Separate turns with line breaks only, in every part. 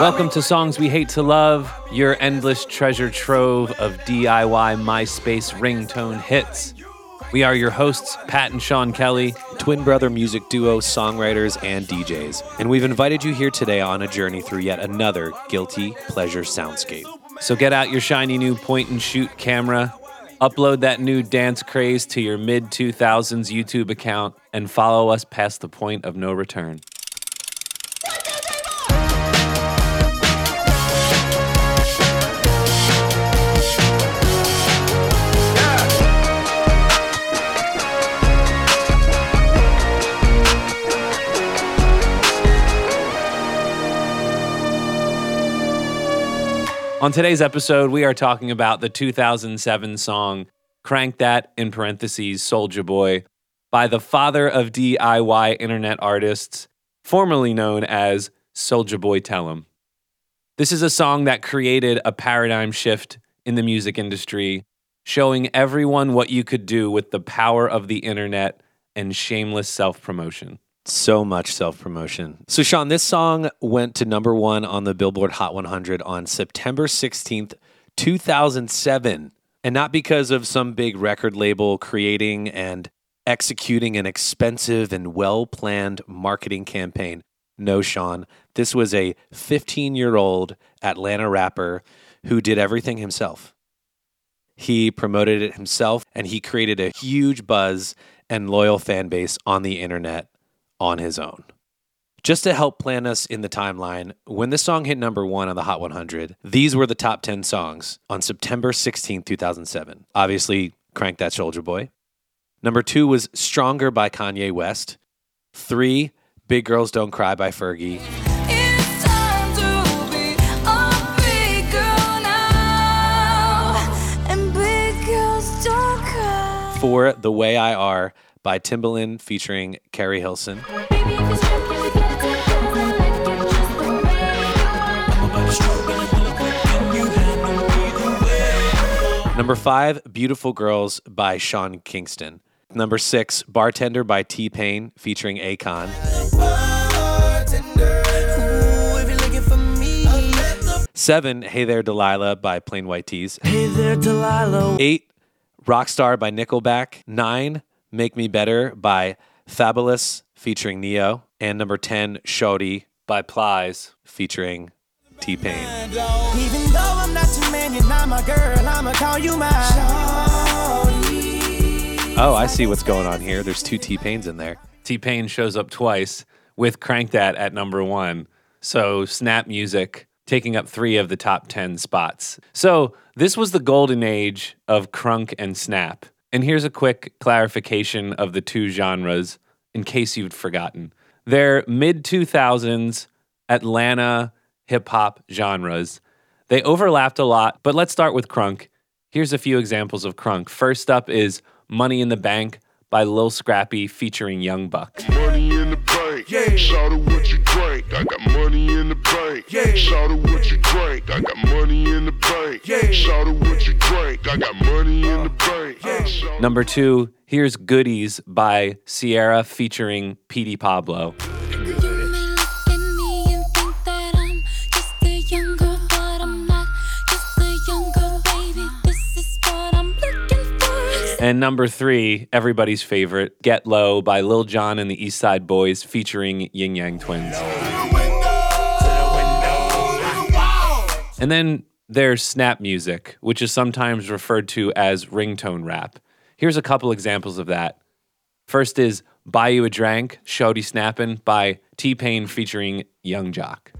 Welcome to Songs We Hate to Love, your endless treasure trove of DIY MySpace ringtone hits. We are your hosts, Pat and Sean Kelly.
twin brother music duo, songwriters, and DJs. And we've invited you here today on a journey through yet another guilty pleasure soundscape.
So get out your shiny new point and shoot camera, upload that new dance craze to your mid 2000s YouTube account, and follow us past the point of no return. On today's episode, we are talking about the 2007 song Crank That in parentheses Soulja Boy by the father of DIY internet artists, formerly known as Soulja Boy Tell 'em. This is a song that created a paradigm shift in the music industry, showing everyone what you could do with the power of the internet and shameless self promotion.
So much self promotion. So, Sean, this song went to number one on the Billboard Hot 100 on September 16th, 2007. And not because of some big record label creating and executing an expensive and well planned marketing campaign. No, Sean, this was a 15 year old Atlanta rapper who did everything himself. He promoted it himself and he created a huge buzz and loyal fan base on the internet on his own. Just to help plan us in the timeline, when this song hit number one on the Hot 100, these were the top 10 songs on September 16, 2007. Obviously, Crank That Soulja Boy. Number two was Stronger by Kanye West. Three, Big Girls Don't Cry by Fergie.
It's time to be a big girl now, and big girls don't cry.
Four, The Way I Are by Timbaland featuring Keri Hilson.
Baby, if it's true, can we get it together? Like it just the way you are.
Number five, Beautiful Girls by Sean Kingston. Number six, Bartender by T Pain featuring Akon. Seven, Hey There Delilah by Plain White T's.
Hey there, Delilah.
Eight, Rockstar by Nickelback. Nine, Make Me Better by Fabolous featuring Ne-Yo. And number 10, Shorty
By Plies.
featuring T Pain.
Even though I'm not your man, you're not my girl. I'ma call you my.
Oh, I see what's going on here. There's two T Pains in there.
T Pain shows up twice with Crank That at number one. So Snap Music taking up three of the top 10 spots. So this was the golden age of crunk and snap. And here's a quick clarification of the two genres in case you'd forgotten. They're mid 2000s Atlanta hip hop genres. They overlapped a lot, but let's start with crunk. Here's a few examples of crunk. First up is Money in the Bank by Lil Scrappy featuring Young Buck.
Money in the bank.
Yeah.
Shout out what you drink. I got money in the bank.
Yeah.
Shout out what you drink. I got money in the bank.
Yeah.
Shout out what you drink. I got money
Number two, here's Goodies by Ciara featuring Petey Pablo.
And
number three, everybody's favorite, Get Low by Lil Jon and the East Side Boyz featuring Yin Yang Twins. And then there's snap music, which is sometimes referred to as ringtone rap. Here's a couple examples of that. First is Buy You a Drank, Shawty Snappin' by T Pain featuring Yung Joc.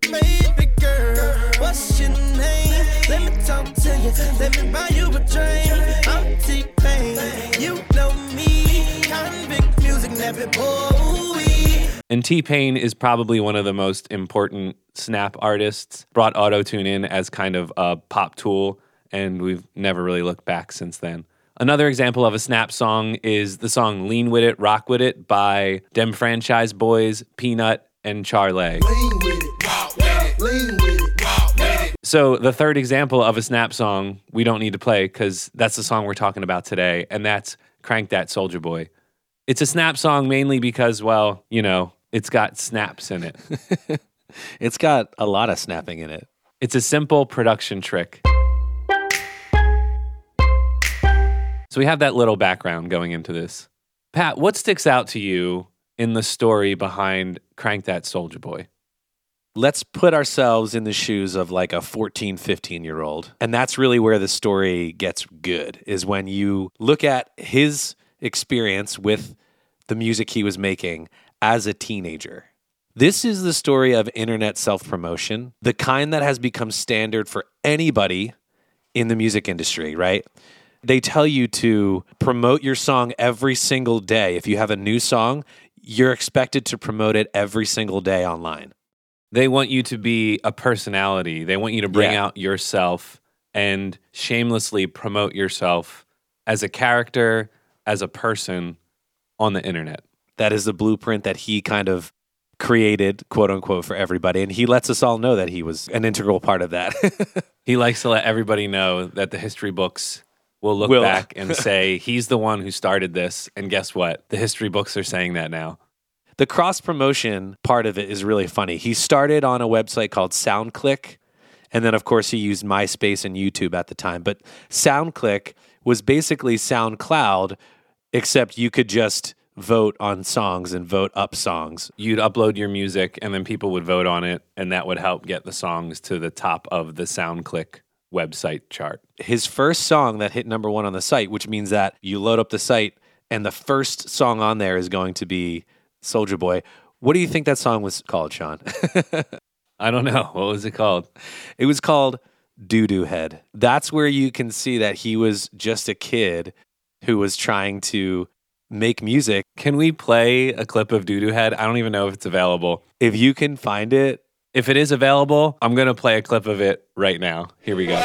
Baby girl, what's your name? Let me talk to you. Let me buy you a drink. I'm T-Pain. You know me. Convict music, never boy.
And T Pain is probably one of the most important snap artists. Brought autotune in as kind of a pop tool, and we've never really looked back since then. Another example of a snap song is the song Lean With It, Rock With It by Dem Franchize Boyz, Peanut, and Charlay.
Lean with it. Walk with it. Lean with it. Walk with it.
So the third example of a snap song we don't need to play because that's the song we're talking about today, and that's Crank That Soulja Boy. It's a snap song mainly because, well, you know, It's got snaps in it.
It's got a lot of snapping in it.
It's a simple production trick. So we have that little background going into this. Pat, what sticks out to you in the story behind Crank That Soulja Boy?
Let's put ourselves in the shoes of like a 14, 15 year old. And that's really where the story gets good, is when you look at his experience with the music he was making as a teenager. This is the story of internet self promotion, the kind that has become standard for anybody in the music industry, right? They tell you to promote your song every single day. If you have a new song, you're expected to promote it every single day online.
They want you to be a personality. They want you to bring
Yeah.
out yourself and shamelessly promote yourself as a character, as a person on the internet.
That is the blueprint that he kind of created, quote unquote, for everybody. And he lets us all know that he was an integral part of that.
He likes to let everybody know that the history books will look
Will.
back and say he's the one who started this. And guess what? The history books are saying that now.
the cross promotion part of it is really funny. He started on a website called SoundClick. And then, of course, he used MySpace and YouTube at the time. But SoundClick was basically SoundCloud, except you could just vote on songs and vote up songs.
You'd upload your music and then people would vote on it. And that would help get the songs to the top of the SoundClick website chart.
his first song that hit number one on the site, which means that you load up the site and the first song on there is going to be Soulja Boy. What do you think that song was called, Sean?
I don't know. What was it called?
it was called Doo Doo Head. That's where you can see that he was just a kid who was trying to make music.
Can we play a clip of Doo Doo Head? I don't even know if it's available.
If you can find it,
If it is available, I'm going to play a clip of it right now. Here we go.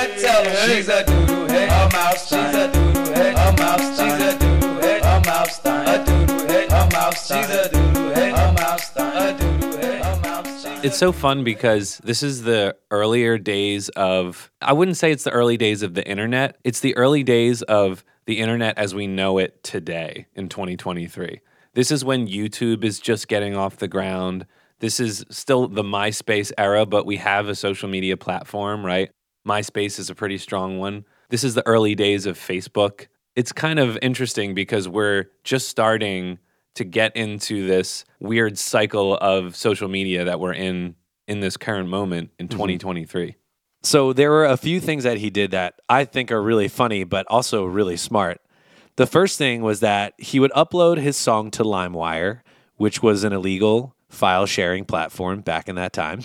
She's a doo-doo head, a mouth stein. She's a doo-doo head, a mouth stein. She's a doo-doo head, a mouth stein. A doo-doo head, a mouth stein. She's a doo-doo head, a mouth stein. A doo-doo head, a mouth stein.
It's so fun because this is the earlier days of, I wouldn't say it's the early days of the internet. It's the early days of the internet as we know it today in 2023. This is when YouTube is just getting off the ground. This is still the MySpace era, but we have a social media platform, right? MySpace is a pretty strong one. This is the early days of Facebook. It's kind of interesting because we're just starting to get into this weird cycle of social media that we're in in this current moment in mm-hmm. 2023.
So there were a few things that he did that I think are really funny, but also really smart. The first thing was that he would upload his song to LimeWire, which was an illegal file sharing platform back in that time.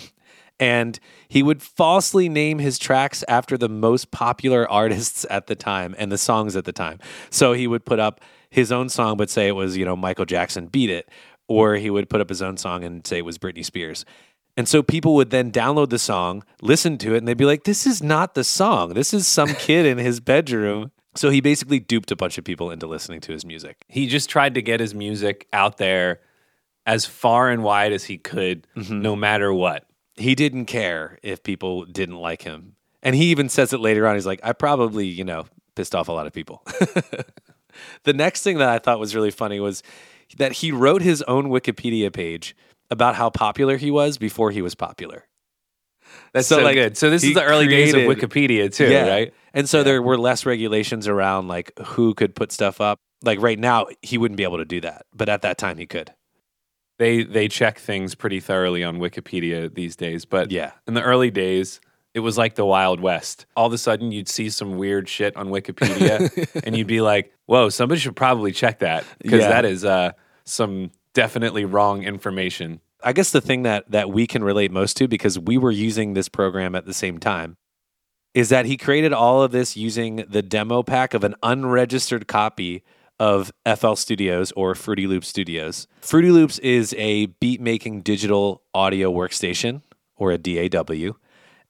And he would falsely name his tracks after the most popular artists at the time and the songs at the time. So he would put up his own song, but say it was, you know, Michael Jackson Beat It. Or he would put up his own song and say it was Britney Spears. And so people would then download the song, listen to it, and they'd be like, this is not the song. This is some kid in his bedroom. So he basically duped a bunch of people into listening to his music.
He just tried to get his music out there as far and wide as he could, mm-hmm. no matter what.
He didn't care if people didn't like him. And he even says it later on. He's like, I probably, you know, pissed off a lot of people. the next thing that I thought was really funny was that he wrote his own Wikipedia page about how popular he was before he was popular.
That's
So,
so,
like,
good. So this is the early days of Wikipedia too, yeah. right?
And so there were less regulations around like who could put stuff up. Like right now, he wouldn't be able to do that, but at that time he could.
They they check things pretty thoroughly on Wikipedia these days, but
Yeah.
in the early days, it was like the Wild West. All of a sudden, you'd see some weird shit on Wikipedia, and you'd be like, "Whoa, somebody should probably check that because
Yeah.
that is uh, some definitely wrong information."
I guess the thing that that we can relate most to because we were using this program at the same time is that he created all of this using the demo pack of an unregistered copy of FL Studios or Fruity Loops Studios. Fruity Loops is a beat making digital audio workstation or a DAW.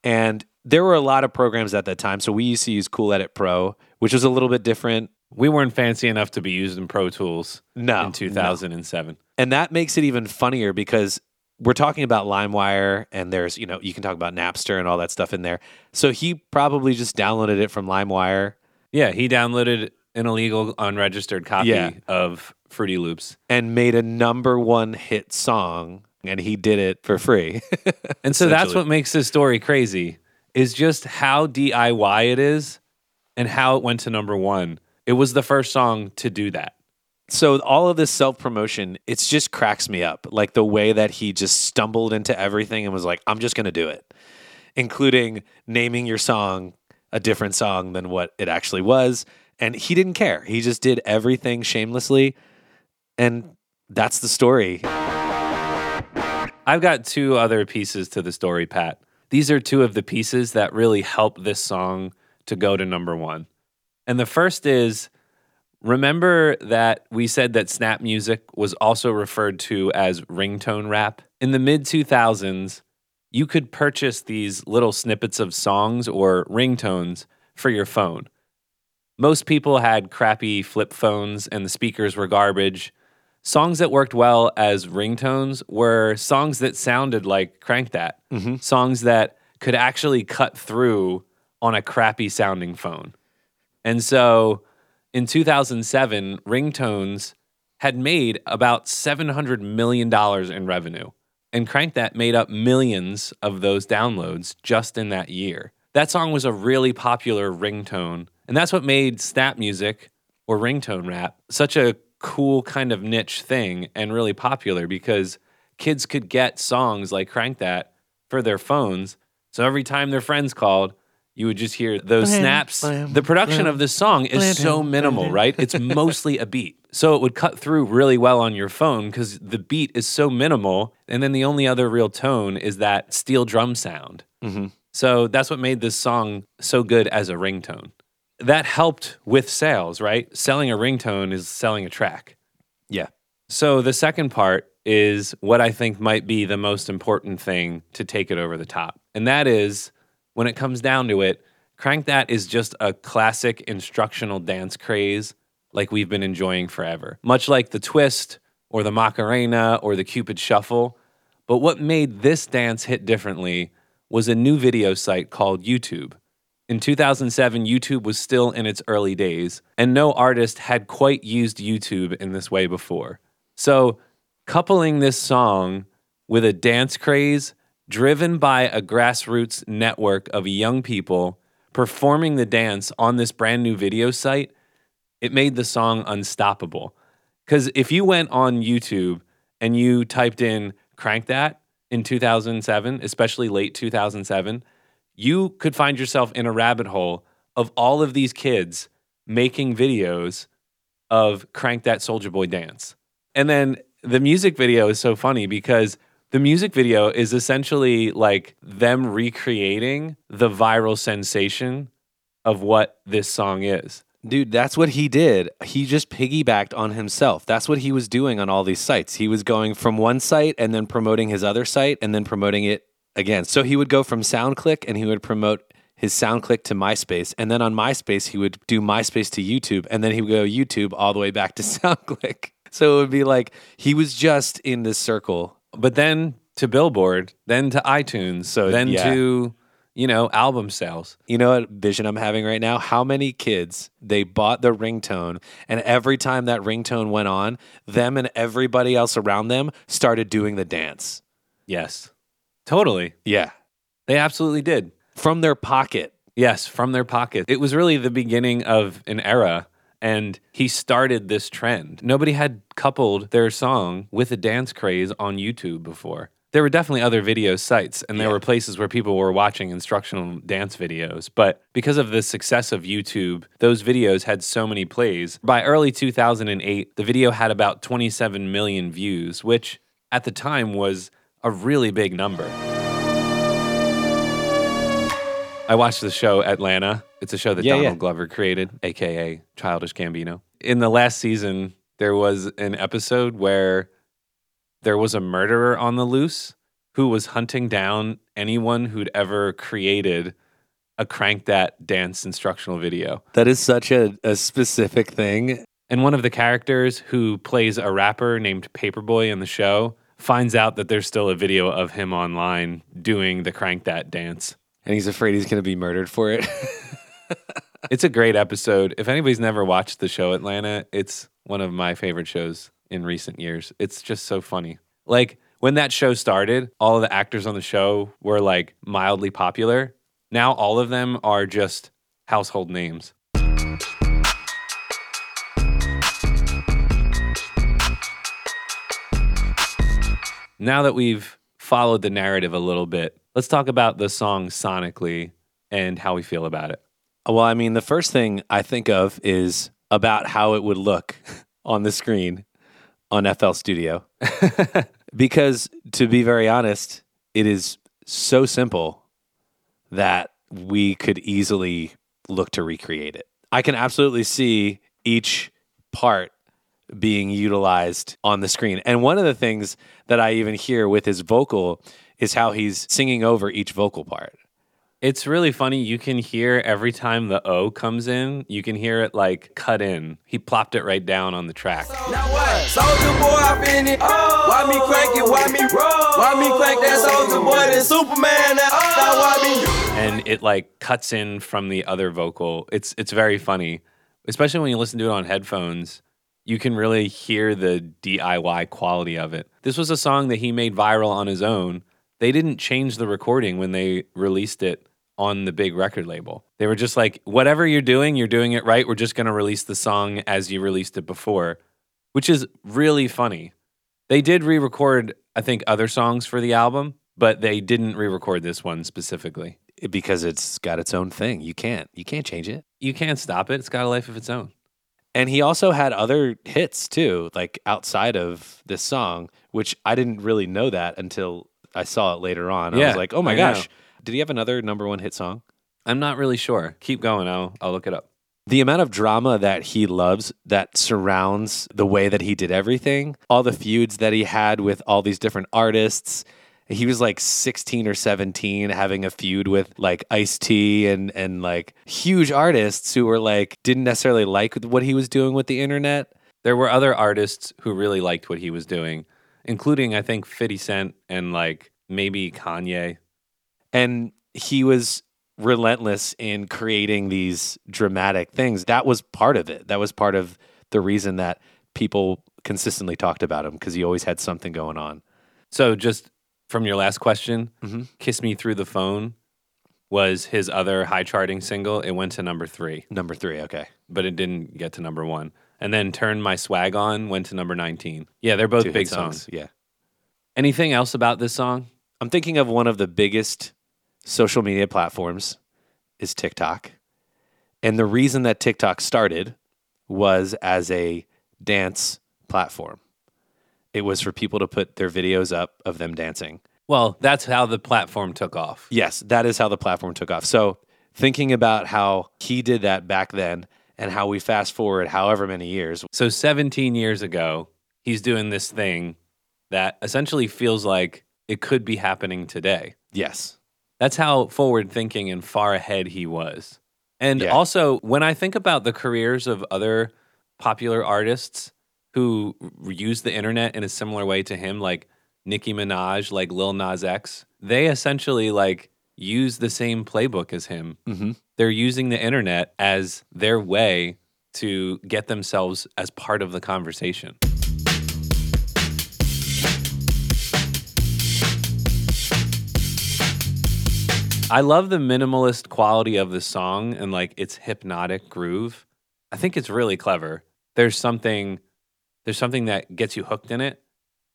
And there were a lot of programs at that time. So we used to use Cool Edit Pro, which was a little bit different.
We weren't fancy enough to be using Pro Tools
No,
in 2007.
And that makes it even funnier because we're talking about LimeWire and there's, you know, you can talk about Napster and all that stuff in there. So he probably just downloaded it from LimeWire.
Yeah, he downloaded an illegal, unregistered copy
Yeah.
of Fruity Loops.
and made a number one hit song, and he did it for free.
And so that's
Essentially.
what makes this story crazy is just how DIY it is and how it went to number 1. It was the first song to do that.
so all of this self promotion, it's just cracks me up. Like the way that he just stumbled into everything and was like, I'm just gonna do it. Including naming your song a different song than what it actually was. And he didn't care. He just did everything shamelessly. And that's the story.
I've got two other pieces to the story, Pat. These are two of the pieces that really help this song to go to number one. And the first is remember that we said that snap music was also referred to as ringtone rap? In the mid 2000s, you could purchase these little snippets of songs or ringtones for your phone. Most people had crappy flip phones and the speakers were garbage. Songs that worked well as ringtones were songs that sounded like Crank That, mm-hmm. songs that could actually cut through on a crappy sounding phone. And so in 2007, ringtones had made about $700 million in revenue. And Crank That made up millions of those downloads just in that year. That song was a really popular ringtone. And that's what made snap music or ringtone rap such a cool kind of niche thing and really popular because kids could get songs like Crank That for their phones. So every time their friends called, you would just hear those snaps. the production of this song is so minimal, right? It's mostly a beat. So it would cut through really well on your phone because the beat is so minimal. And then the only other real tone is that steel drum sound. So that's what made this song so good as a ringtone. That helped with sales, right? Selling a ringtone is selling a track.
Yeah.
So the second part is what I think might be the most important thing to take it over the top. And that is when it comes down to it, Crank That is just a classic instructional dance craze like we've been enjoying forever. Much like the twist or the Macarena or the Cupid Shuffle. But what made this dance hit differently was a new video site called YouTube. In 2007, YouTube was still in its early days, and no artist had quite used YouTube in this way before. So, coupling this song with a dance craze driven by a grassroots network of young people performing the dance on this brand new video site, it made the song unstoppable. Because if you went on YouTube and you typed in Crank That in 2007, especially late 2007, you could find yourself in a rabbit hole of all of these kids making videos of Crank That Soulja Boy dance. And then the music video is so funny because the music video is essentially like them recreating the viral sensation of what this song is.
Dude, that's what he did. He just piggybacked on himself. That's what he was doing on all these sites. He was going from one site and then promoting his other site and then promoting it again. So he would go from SoundClick and he would promote his SoundClick to MySpace. And then on MySpace, he would do MySpace to YouTube. And then he would go YouTube all the way back to SoundClick. So it would be like he was just in this circle.
But then to Billboard, then to iTunes, so then
Yeah.
to, you know, album sales.
You know what vision I'm having right now? How many kids they bought the ringtone, and every time that ringtone went on, them and everybody else around them started doing the dance.
Yes. Totally.
Yeah.
They absolutely did.
From their pocket.
Yes, from their pocket. It was really the beginning of an era, and he started this trend. Nobody had coupled their song with a dance craze on YouTube before. There were definitely other video sites, and there
Yeah.
were places where people were watching instructional dance videos. But because of the success of YouTube, those videos had so many plays. By early 2008, the video had about 27 million views, which at the time was a really big number. I watched the show Atlanta. It's a show that
Yeah,
Donald
yeah.
Glover created, aka Childish Gambino. In the last season, there was an episode where there was a murderer on the loose who was hunting down anyone who'd ever created a crank that dance instructional video.
That is such a, a specific thing.
And one of the characters who plays a rapper named Paper Boi in the show finds out that there's still a video of him online doing the crank that dance.
And he's afraid he's going to be murdered for it.
it's a great episode. If anybody's never watched the show Atlanta, it's one of my favorite shows in recent years. It's just so funny. Like when that show started, all of the actors on the show were like mildly popular. Now all of them are just household names. Now that we've followed the narrative a little bit, let's talk about the song sonically and how we feel about it.
Well, I mean, the first thing I think of is about how it would look on the screen on FL Studio. because to be very honest, it is so simple that we could easily look to recreate it. I can absolutely see each part being utilized on the screen. And one of the things that I even hear with his vocal is how he's singing over each vocal part.
It's really funny. You can hear every time the O comes in, you can hear it like cut in. He plopped it right down on the track.
Now what? Soulja boy, I been it. Why me crank it? Why me roll? Why me crank that Soulja boy? Then Superman. That now why me?
And it like cuts in from the other vocal. It's it's very funny. Especially when you listen to it on headphones, you can really hear the DIY quality of it. This was a song that he made viral on his own. They didn't change the recording when they released it on the big record label. They were just like, whatever you're doing, you're doing it right. We're just going to release the song as you released it before, which is really funny. They did re record, I think, other songs for the album, but they didn't re record this one specifically.
because it's got its own thing. You can't you can't change it.
You can't stop it, it's got a life of its own.
And he also had other hits too, like outside of this song, which I didn't really know that until I saw it later on. I was like, "Oh my
I know.
gosh. Did he have another number 1 hit song?"
I'm not really sure. Keep going, I'll, I'll look it up.
The amount of drama that he loves that surrounds the way that he did everything, all the feuds that he had with all these different artists. He was like 16 or 17 having a feud with like Ice T and and like huge artists who were like didn't necessarily like what he was doing with the internet.
There were other artists who really liked what he was doing, including, I think, 50 Cent and like maybe Kanye.
and he was relentless in creating these dramatic things. That was part of it. That was part of the reason that people consistently talked about him because he always had something going on.
So, just from your last question,
Mhm.
Kiss Me Through the Phone was his other high charting single. It went to number three,
Number three, okay.
but it didn't get to number one. And then Turn My Swag On went to number 19. Yeah, they're both
Two
big songs.
Yeah.
Anything else about this song?
I'm thinking of one of the biggest social media platforms is TikTok. And the reason that TikTok started was as a dance platform. It was for people to put their videos up of them dancing.
Well, that's how the platform took off.
Yes, that is how the platform took off. So, thinking about how he did that back then and how we fast forward however many years,
So 17 years ago, he's doing this thing that essentially feels like it could be happening today.
yes.
That's how forward thinking and far ahead he was. And
Yeah.
also, when I think about the careers of other popular artists who r- use the internet in a similar way to him, like Nicki Minaj, like Lil Nas X, they essentially like use the same playbook as him.
Mhm.
They're using the internet as their way to get themselves as part of the conversation. I love the minimalist quality of the song and like its hypnotic groove. I think it's really clever. There's something there's something that gets you hooked in it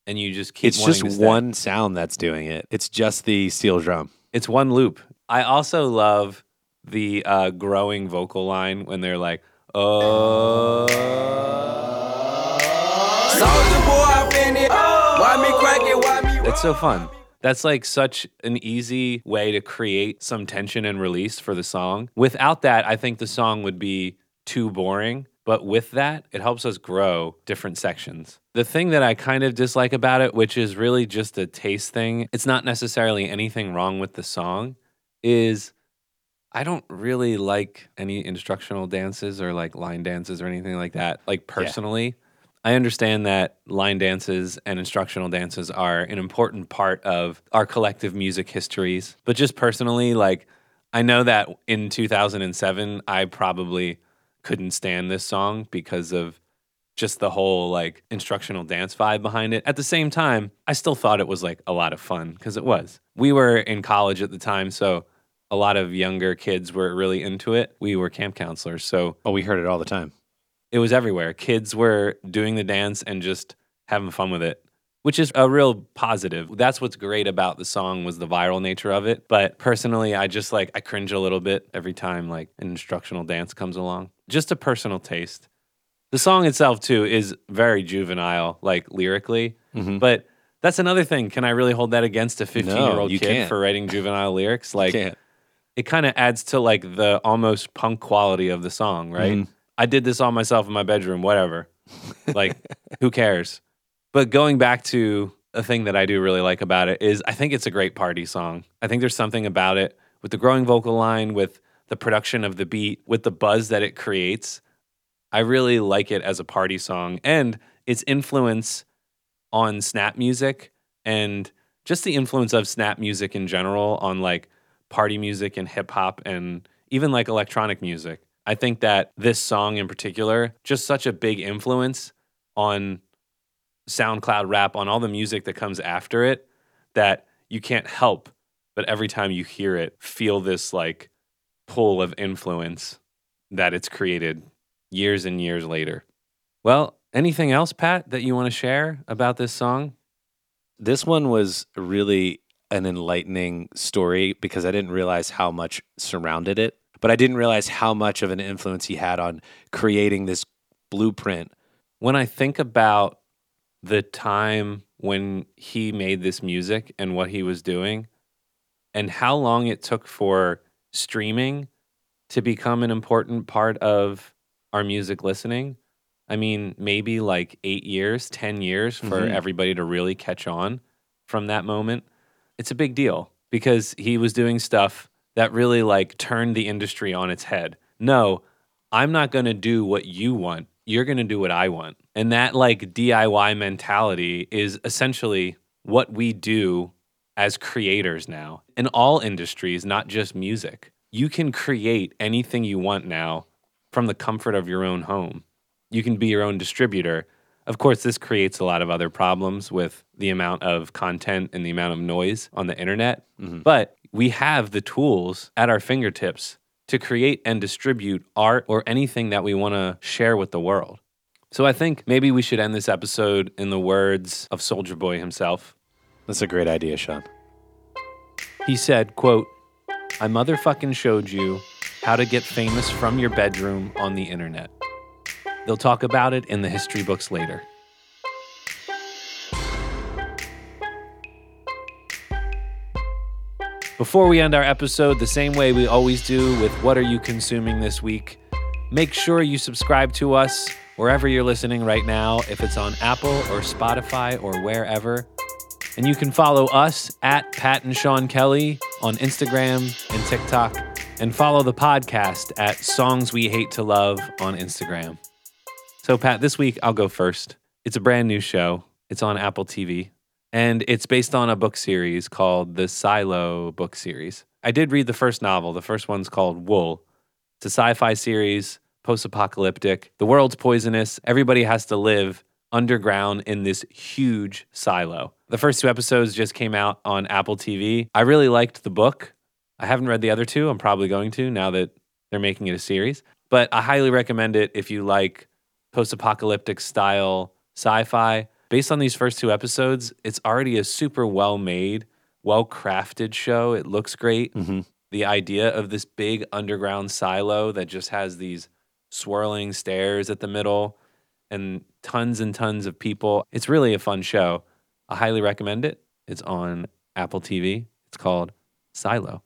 and you just keep
It's just
to
one sound that's doing it. It's just the steel drum.
It's one loop. I also love the uh, growing vocal line when they're like, "Oh."
Soulja boy, I been it. Why me crank it? Why me roll?
It's so fun. That's like such an easy way to create some tension and release for the song. Without that, I think the song would be too boring. But with that, it helps us grow different sections. The thing that I kind of dislike about it, which is really just a taste thing, it's not necessarily anything wrong with the song, is I don't really like any instructional dances or like line dances or anything like that. Like personally, I understand that line dances and instructional dances are an important part of our collective music histories, but just personally, like I know that in 2007, I probably couldn't stand this song because of just the whole like instructional dance vibe behind it. At the same time, I still thought it was like a lot of fun because it was. We were in college at the time, so a lot of younger kids were really into it. We were camp counselors, so
Oh, we heard it all the time.
it was everywhere. Kids were doing the dance and just having fun with it, which is a real positive. That's what's great about the song was the viral nature of it. But personally, I just like I cringe a little bit every time like an instructional dance comes along. Just a personal taste. The song itself too is very juvenile, like lyrically. But that's another thing. Can I really hold that against a 15 year old
you
kid
can't.
for writing juvenile lyrics? Like it kind of adds to like the almost punk quality of the song, right?
Mm-hmm.
I did this all myself in my bedroom, whatever. Like, who cares? But going back to a thing that I do really like about it is I think it's a great party song. I think there's something about it with the growing vocal line, with the production of the beat, with the buzz that it creates. I really like it as a party song and its influence on snap music and just the influence of snap music in general on like party music and hip hop and even like electronic music. I think that this song in particular, just such a big influence on SoundCloud rap, on all the music that comes after it, that you can't help but every time you hear it, feel this like pull of influence that it's created years and years later. Well, anything else, Pat, that you want to share about this song?
This one was really an enlightening story because I didn't realize how much surrounded it, but I didn't realize how much of an influence he had on creating this blueprint.
when I think about the time when he made this music and what he was doing, and how long it took for streaming to become an important part of our music listening. I mean, maybe like eight years, 10 years for
Mhm.
everybody to really catch on from that moment. It's a big deal because he was doing stuff that really like turned the industry on its head. No, I'm not going to do what you want. You're going to do what I want. And that like DIY mentality is essentially what we do as creators now in all industries, not just music. You can create anything you want now from the comfort of your own home. You can be your own distributor. Of course, this creates a lot of other problems with the amount of content and the amount of noise on the internet. Mm-hmm. But we have the tools at our fingertips to create and distribute art or anything that we want to share with the world. So I think maybe we should end this episode in the words of Soulja Boy himself.
That's a great idea, Sean.
He said, quote, I motherfucking showed you how to get famous from your bedroom on the internet. They'll talk about it in the history books later. Before we end our episode, the same way we always do with What Are You Consuming This Week, make sure you subscribe to us wherever you're listening right now, if it's on Apple or Spotify or wherever. And you can follow us at Pat and Sean Kelly on Instagram and TikTok, and follow the podcast at Songs We Hate to Love on Instagram. So, Pat, this week I'll go first. It's a brand new show, it's on Apple TV, and it's based on a book series called the Silo book series. I did read the first novel. The first one's called Wool. It's a sci fi series, post apocalyptic. The world's poisonous. Everybody has to live underground in this huge silo. The first two episodes just came out on Apple TV. I really liked the book. I haven't read the other two. I'm probably going to now that they're making it a series. But I highly recommend it if you like post apocalyptic style sci fi. Based on these first two episodes, it's already a super well made, well crafted show. It looks great. Mm-hmm. The idea of this big underground silo that just has these swirling stairs at the middle and tons and tons of people. It's really a fun show. I highly recommend it. It's on Apple TV. It's called Silo.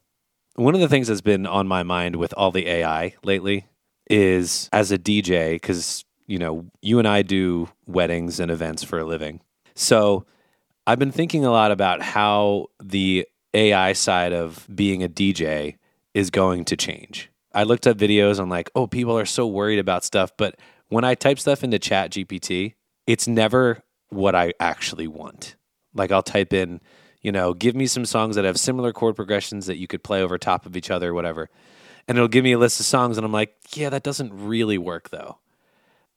One of the things that's been on my mind with all the AI lately is as a DJ, because, you know, you and I do weddings and events for a living. So I've been thinking a lot about how the AI side of being a DJ is going to change. I looked up videos on like, oh, people are so worried about stuff. But when I type stuff into Chat GPT, it's never what I actually want. Like I'll type in, You know, give me some songs that have similar chord progressions that you could play over top of each other, whatever. And it'll give me a list of songs, and I'm like, yeah, that doesn't really work though.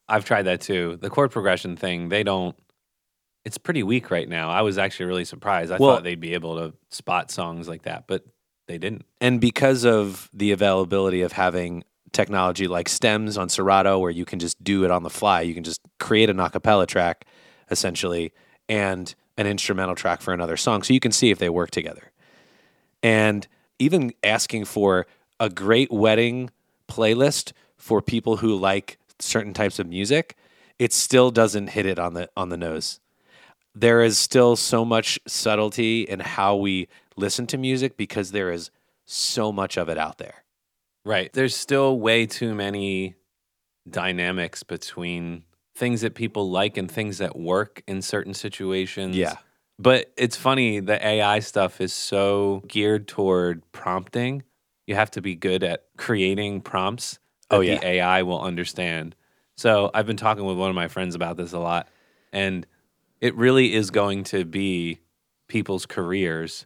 I've tried that too. The chord progression thing, they don't. It's pretty weak right now. I was actually really surprised. I
Well-
thought they'd be able to spot songs like that, but they didn't.
And because of the availability of having technology like stems on Serato, where you can just do it on the fly, you can just create an a cappella track essentially and an instrumental track for another song. So you can see if they work together. And even asking for a great wedding playlist for people who like certain types of music, it still doesn't hit it on the on the nose. There is still so much subtlety in how we listen to music because there is so much of it out there.
Right. There's still way too many dynamics between things that people like and things that work in certain situations.
Yeah.
But it's funny, the AI stuff is so geared toward prompting. You have to be good at creating prompts that
Oh, yeah.
the AI will understand. So I've been talking with one of my friends about this a lot. And it really is going to be people's careers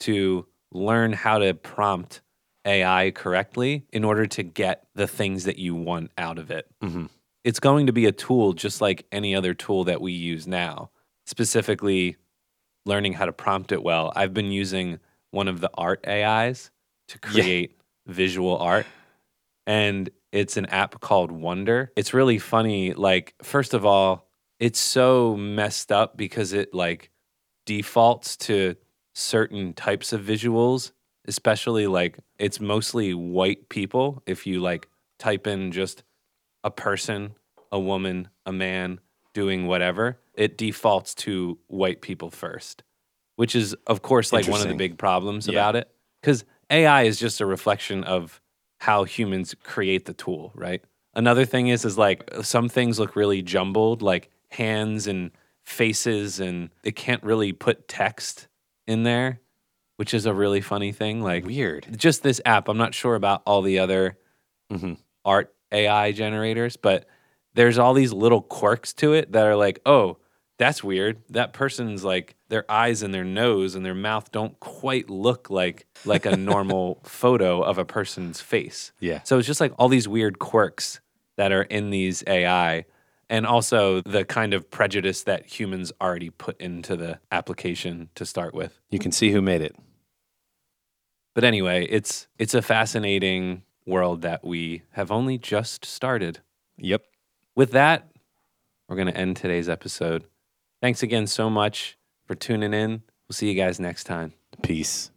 to learn how to prompt AI correctly in order to get the things that you want out of it. Mm-hmm. It's going to be a tool just like any other tool that we use now, specifically learning how to prompt it well. I've been using one of the art AIs to create visual art, and it's an app called Wonder. It's really funny. Like, first of all, it's so messed up because it like defaults to certain types of visuals, especially like it's mostly white people. If you like type in just a person, a woman, a man doing whatever, it defaults to white people first, which is, of course, like one of the big problems
Yeah.
about it. Because AI is just a reflection of how humans create the tool, right? Another thing is, is like some things look really jumbled, like hands and faces, and it can't really put text in there, which is a really funny thing. Like
Weird.
just this app. I'm not sure about all the other
Mhm.
art AI generators, but there's all these little quirks to it that are like, oh, that's weird. That person's like their eyes and their nose and their mouth don't quite look like like a normal photo of a person's face.
Yeah.
So it's just like all these weird quirks that are in these AI and also the kind of prejudice that humans already put into the application to start with.
You can see who made it.
But anyway, it's it's a fascinating world that we have only just started.
Yep.
With that, we're going to end today's episode. Thanks again so much for tuning in. We'll see you guys next time.
Peace.